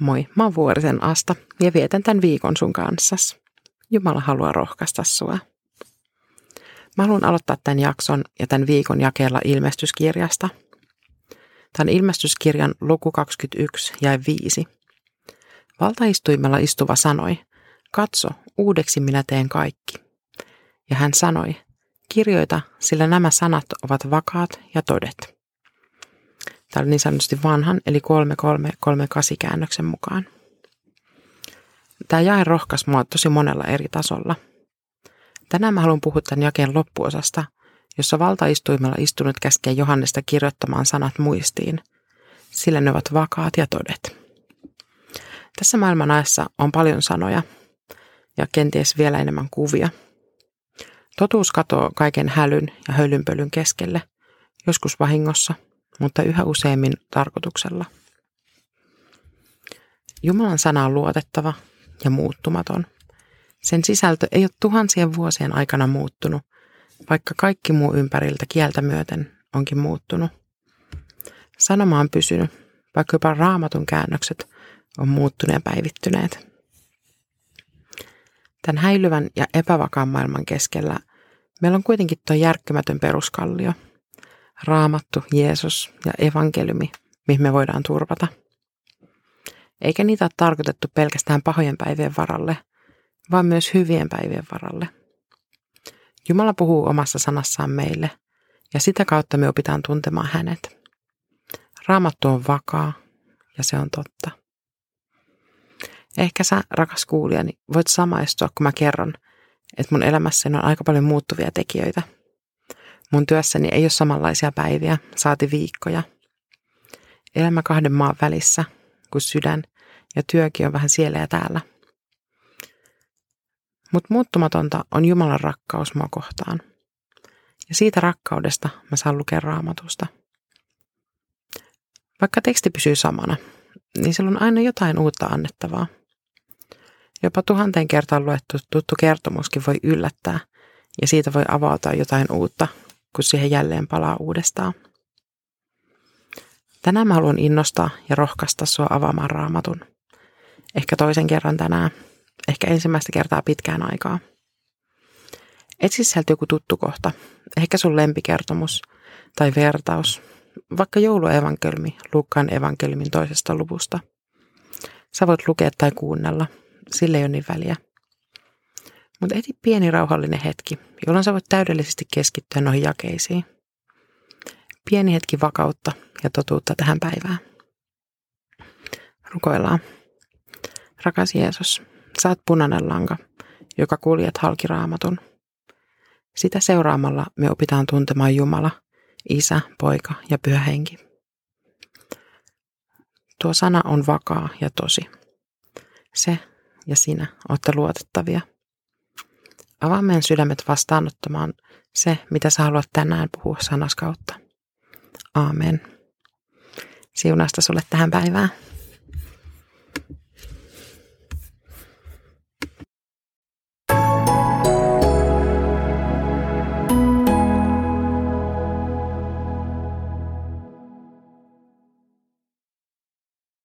Moi, mä oon Vuorisen Asta ja vietän tämän viikon sun kanssas. Jumala haluaa rohkaista sua. Mä haluan aloittaa tämän jakson ja tämän viikon jakeella ilmestyskirjasta. Tämän ilmestyskirjan luku 21 jäi 5. Valtaistuimella istuva sanoi, katso, uudeksi minä teen kaikki. Ja hän sanoi, kirjoita, sillä nämä sanat ovat vakaat ja todet. Tämä oli niin sanotusti vanhan, eli 3338 käännöksen mukaan. Tämä jae rohkas mua tosi monella eri tasolla. Tänään mä haluan puhua tämän jakeen loppuosasta, jossa valtaistuimella istunut käskee Johannesta kirjoittamaan sanat muistiin, sillä ne ovat vakaat ja todet. Tässä maailman ajassa on paljon sanoja ja kenties vielä enemmän kuvia. Totuus katoo kaiken hälyn ja hölynpölyn keskelle, joskus vahingossa, mutta yhä useammin tarkoituksella. Jumalan sana on luotettava ja muuttumaton. Sen sisältö ei ole tuhansien vuosien aikana muuttunut, vaikka kaikki muu ympäriltä kieltä myöten onkin muuttunut. Sanoma on pysynyt, vaikka jopa raamatun käännökset on muuttuneet ja päivittyneet. Tämän häilyvän ja epävakaan maailman keskellä meillä on kuitenkin tuo järkkymätön peruskallio – raamattu, Jeesus ja evankeliumi, mihin me voidaan turvata. Eikä niitä ole tarkoitettu pelkästään pahojen päivien varalle, vaan myös hyvien päivien varalle. Jumala puhuu omassa sanassaan meille, ja sitä kautta me opitaan tuntemaan hänet. Raamattu on vakaa, ja se on totta. Ehkä sä, rakas kuulijani, voit samaistua, kun mä kerron, että mun elämässäni on aika paljon muuttuvia tekijöitä – Mun työssäni ei ole samanlaisia päiviä, saati viikkoja. Elämä kahden maan välissä, kun sydän ja työkin on vähän siellä ja täällä. Mutta muuttumatonta on Jumalan rakkaus mua kohtaan. Ja siitä rakkaudesta mä saan lukea raamatusta. Vaikka teksti pysyy samana, niin sillä on aina jotain uutta annettavaa. Jopa tuhanteen kertaan luettu tuttu kertomuskin voi yllättää, ja siitä voi avautua jotain uutta, kun siihen jälleen palaa uudestaan. Tänään mä haluan innostaa ja rohkaista sua avaamaan raamatun. Ehkä toisen kerran tänään, ehkä ensimmäistä kertaa pitkään aikaa. Etsi sieltä joku tuttu kohta, ehkä sun lempikertomus tai vertaus, vaikka jouluevankelmi Luukkaan evankeliumin toisesta luvusta. Sä voit lukea tai kuunnella, sille ei ole niin väliä. Mutta eti pieni rauhallinen hetki, jolloin sä voit täydellisesti keskittyä noihin jakeisiin. Pieni hetki vakautta ja totuutta tähän päivään. Rukoillaan. Rakas Jeesus, sä oot punainen lanka, joka kuljet halki raamatun. Sitä seuraamalla me opitaan tuntemaan Jumala, Isä, Poika ja Pyhä Henki. Tuo sana on vakaa ja tosi. Se ja sinä olette luotettavia – Avaa meidän sydämet vastaanottamaan se, mitä sä haluat tänään puhua sanas kautta. Aamen. Siunasta sulle tähän päivään.